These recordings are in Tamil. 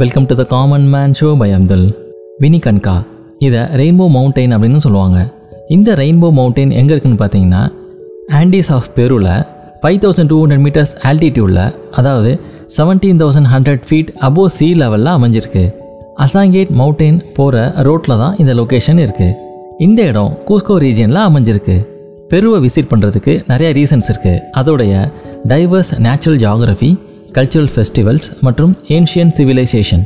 Welcome to the common man show by Abdul Vini கன்கா இதை ரெயின்போ மவுண்டைன் அப்படின்னு சொல்லுவாங்க. இந்த ரெயின்போ மவுண்டெயின் எங்கே இருக்குன்னு பார்த்தீங்கன்னா Andes of பெருவில் five thousand two hundred meters ஆல்டிடியூடில் அதாவது seventeen thousand hundred feet above sea லெவலில் அமைஞ்சிருக்கு. அசாங்கேட் மவுண்டைன் போகிற ரோட்டில் தான் இந்த லொக்கேஷன் இருக்குது இந்த இடம் கூஸ்கோ ரீஜியனில் அமைஞ்சிருக்கு. பெருவை விசிட் பண்ணுறதுக்கு நிறைய ரீசன்ஸ் இருக்குது அதோடைய diverse natural geography cultural festivals மற்றும் ancient civilisation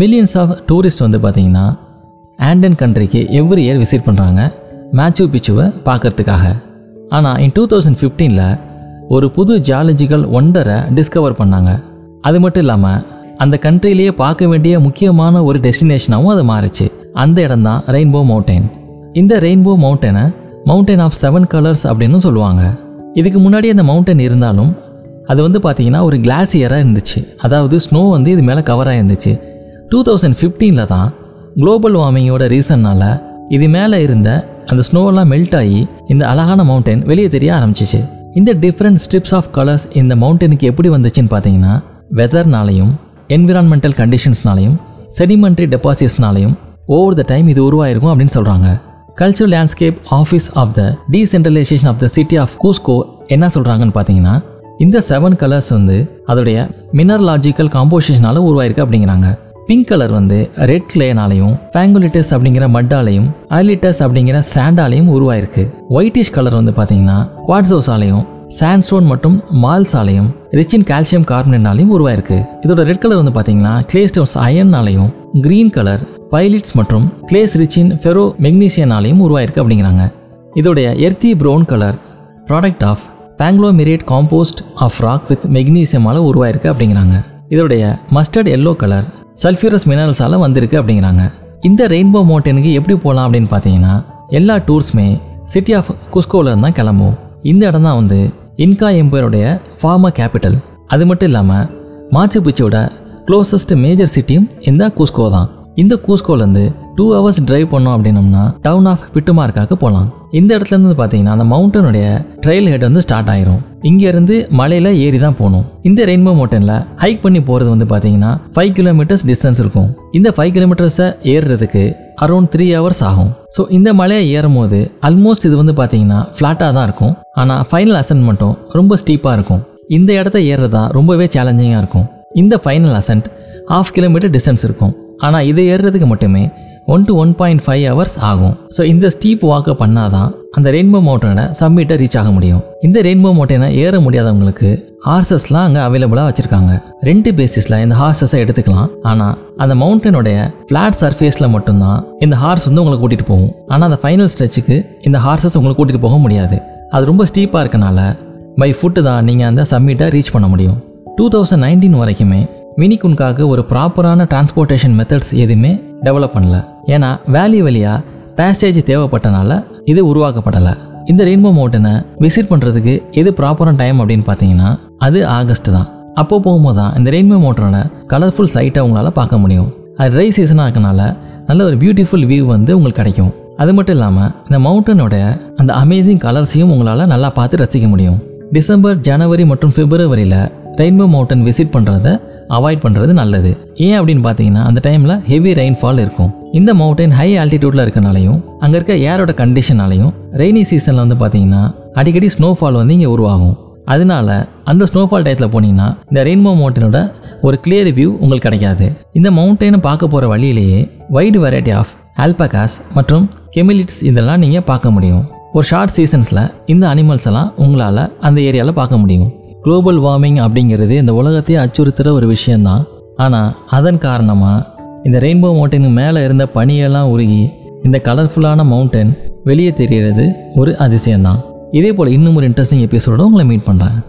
millions of tourist வந்து பார்த்தீங்கன்னா ஆண்டன் கண்ட்ரிக்கு எவ்ரி இயர் விசிட் பண்ணுறாங்க மேச்சு பிச்சுவை பார்க்கறதுக்காக. ஆனால் இன் டூ தௌசண்ட் ஃபிஃப்டீனில் ஒரு புது ஜியாலஜிக்கல் ஒண்டரை டிஸ்கவர் பண்ணாங்க. அது மட்டும் இல்லாமல் அந்த கண்ட்ரிலேயே பார்க்க வேண்டிய முக்கியமான ஒரு டெஸ்டினேஷனாகவும் அது மாறுச்சு. அந்த இடம் தான் ரெயின்போ மவுண்டைன் இந்த ரெயின்போ மவுண்டனை மவுண்டைன் ஆஃப் செவன் கலர்ஸ் அப்படின்னு சொல்லுவாங்க. இதுக்கு முன்னாடி அந்த மவுண்டன் இருந்தாலும் அது வந்து பார்த்தீங்கன்னா ஒரு கிளாசியராக இருந்துச்சு. அதாவது ஸ்னோ வந்து இது மேலே கவராக இருந்துச்சு டூ தௌசண்ட் ஃபிஃப்டீனில் தான் குளோபல் வார்மிங்கோட ரீசன்னால் இது மேலே இருந்த அந்த ஸ்னோவெல்லாம் மெல்ட் ஆகி இந்த அழகான மவுண்டன் வெளியே தெரிய ஆரம்பிச்சிச்சு. இந்த டிஃப்ரெண்ட் ஸ்ட்ரிப்ஸ் ஆஃப் கலர்ஸ் இந்த மவுண்டனுக்கு எப்படி வந்துச்சுன்னு பார்த்தீங்கன்னா வெதர்னாலையும் என்விரான்மெண்டல் கண்டிஷன்ஸ்னாலையும் செடிமெண்ட்ரி டெபாசிட்ஸ்னாலையும் ஓவர் த டைம் இது உருவாயிருக்கும் அப்படின்னு சொல்கிறாங்க cultural landscape office of the decentralisation of the city of Cusco என்ன சொல்கிறாங்கன்னு பார்த்தீங்கன்னா இந்த செவன் கலர்ஸ் வந்து அதோடைய மினரலாஜிக்கல் காம்போசிஷனால உருவாயிருக்கு அப்படிங்கிறாங்க. பிங்க் கலர் வந்து ரெட் கிளேனாலையும் பேங்குலிட்டஸ் அப்படிங்கிற மட்டாலையும் ஐலிட்டஸ் அப்படிங்கிற சாண்டாலையும் உருவாயிருக்கு. ஒயிட்டிஷ் கலர் வந்து பார்த்தீங்கன்னா குவாட்ஸோஸாலையும் சாண்ட்ஸ்டோன் மற்றும் மால்ஸாலையும் ரிச் இன் கால்சியம் கார்பனேட்னாலையும் உருவாயிருக்கு. இதோட ரெட் கலர் வந்து பார்த்தீங்கன்னா கிளேஸ்டோன்ஸ் அயன்னாலையும் கிரீன் கலர் பைலிட்ஸ் மற்றும் கிளேஸ் ரிச்சின் ஃபெரோ மெக்னீசியனாலையும் உருவாயிருக்கு அப்படிங்கிறாங்க. இதோடைய earthy brown colour product of conglomerate composed of rock with மெக்னீசியமால் உருவாயிருக்கு அப்படிங்கிறாங்க. இதோடைய மஸ்டர்ட் எல்லோ கலர் சல்ஃபியூரஸ் மினரல்ஸால் வந்திருக்கு அப்படிங்கிறாங்க. இந்த ரெயின்போ மவுண்டனுக்கு எப்படி போகலாம் அப்படின்னு பார்த்தீங்கன்னா எல்லா டூர்ஸுமே சிட்டி ஆஃப் குஸ்கோவில் தான் கிளம்பும். இந்த இடம் தான் வந்து இன்கா எம்பையருடைய ஃபார்மர் கேபிட்டல் அது மட்டும் இல்லாமல் மாச்சு பிச்சோட க்ளோசஸ்ட் மேஜர் சிட்டியும் இந்த கூஸ்கோ தான். இந்த கூஸ்கோலேருந்து டூ ஹவர்ஸ் டிரைவ் பண்ணோம் அப்படின்னம்னா டவுன் ஆஃப் பிட்டுமார்க்காக போகலாம் இந்த இடத்துல இருந்து பார்த்தீங்கன்னா அந்த மவுண்டனுடைய ட்ரையல் ஹெட் வந்து ஸ்டார்ட் ஆயிரும். இங்கேருந்து மலையில் ஏறி தான் போகணும். இந்த ரெயின்போ மவுண்டனில் ஹைக் பண்ணி போகிறது வந்து பார்த்தீங்கன்னா ஃபைவ் கிலோமீட்டர்ஸ் டிஸ்டன்ஸ் இருக்கும். இந்த ஃபைவ் கிலோமீட்டர்ஸை ஏறுறதுக்கு அரௌண்ட் த்ரீ ஹவர்ஸ் ஆகும். ஸோ இந்த மலையை ஏறும் போது ஆல்மோஸ்ட் இது வந்து பார்த்தீங்கன்னா ஃப்ளாட்டாக தான் இருக்கும். ஆனால் ஃபைனல் அசன்ட் மட்டும் ரொம்ப ஸ்டீப்பாக இருக்கும். இந்த இடத்த ஏறுறதா ரொம்பவே சேலஞ்சிங்காக இருக்கும். இந்த final ascent half kilometre distance இருக்கும். ஆனால் இதை ஏறுறதுக்கு மட்டுமே one to one point five hours ஆகும். ஸோ இந்த ஸ்டீப் வாக்கை பண்ணாதான் அந்த ரெயின்போ மவுண்டனோட சம்மிட்டை ரீச் ஆக முடியும். இந்த ரெயின்போ மவுண்டனை ஏற முடியாதவங்களுக்கு ஹார்சஸ்லாம் அங்கே அவைலபிளாக வச்சுருக்காங்க. ரெண்டு பேசிஸில் இந்த ஹார்சஸை எடுத்துக்கலாம். ஆனால் அந்த மவுண்டனுடைய ஃப்ளாட் சர்ஃபேஸில் மட்டும்தான் இந்த ஹார்ஸ் வந்து உங்களை கூட்டிகிட்டு போகும். ஆனால் அந்த ஃபைனல் ஸ்ட்ரெச்சுக்கு இந்த ஹார்சஸ் உங்களை கூட்டிகிட்டு போக முடியாது. அது ரொம்ப ஸ்டீப்பாக இருக்கனால பை ஃபுட்டு தான் நீங்கள் அந்த சம்மிட்டை ரீச் பண்ண முடியும். டூ தௌசண்ட் நைன்டீன் வரைக்குமே மினிகுன்காக ஒரு ப்ராப்பரான டிரான்ஸ்போர்ட்டேஷன் மெத்தட்ஸ் எதுவுமே டெவலப் பண்ணல. ஏன்னா வேலி வழியாக பேசேஜ் தேவைப்பட்டனால இது உருவாக்கப்படலை. இந்த ரெயின்போ மவுண்டனை விசிட் பண்ணுறதுக்கு எது ப்ராப்பரான டைம் அப்படின்னு பார்த்தீங்கன்னா அது ஆகஸ்ட் தான். அப்போ போகும்போது தான் இந்த ரெயின்போ மவுண்டனோட கலர்ஃபுல் சைட்டை உங்களால் பார்க்க முடியும். அது ரை சீசனாக இருக்கனால நல்ல ஒரு பியூட்டிஃபுல் வியூ வந்து உங்களுக்கு கிடைக்கும். அது மட்டும் இல்லாமல் இந்த மவுண்டனோட அந்த அமேசிங் கலர்ஸையும் உங்களால் நல்லா பார்த்து ரசிக்க முடியும். டிசம்பர் ஜனவரி மற்றும் பிப்ரவரியில் ரெயின்போ மவுண்டன் விசிட் பண்ணுறத அவாய்ட் பண்ணுறது நல்லது. ஏன் அப்படின்னு பார்த்தீங்கன்னா அந்த டைமில் ஹெவி ரெயின்ஃபால் இருக்கும். இந்த மவுண்டன் ஹை ஆல்டிடியூட்டில் இருக்கனாலையும் அங்கே இருக்க ஏரோட கண்டிஷனாலையும் ரெய்னி சீசனில் வந்து பார்த்தீங்கன்னா அடிக்கடி ஸ்னோஃபால் வந்து இங்கே உருவாகும். அதனால அந்த ஸ்னோஃபால் டயத்தில் போனீங்கன்னா இந்த ரெயின்போ மவுண்டனோட ஒரு கிளியர் வியூ உங்களுக்கு கிடைக்காது. இந்த மவுண்டனை பார்க்க போகிற வழியிலேயே வைடு வெரைட்டி ஆஃப் ஆல்பகாஸ் மற்றும் கெமிலிட்ஸ் இதெல்லாம் நீங்கள் பார்க்க முடியும். ஒரு ஷார்ட் சீசன்ஸில் இந்த அனிமல்ஸ் எல்லாம் உங்களால் அந்த ஏரியாவில் பார்க்க முடியும். குளோபல் வார்மிங் அப்படிங்கிறது இந்த உலகத்தையே அச்சுறுத்துகிற ஒரு விஷயந்தான் ஆனால் அதன் காரணமாக இந்த ரெயின்போ மவுண்டனுக்கு மேலே இருந்த பனியெல்லாம் உருகி இந்த கலர்ஃபுல்லான மவுண்டன் வெளியே தெரிகிறது ஒரு அதிசயம்தான். இதே போல் இன்னும் ஒரு இன்ட்ரெஸ்டிங் எபிசோட உங்களை மீட் பண்ணுறேன்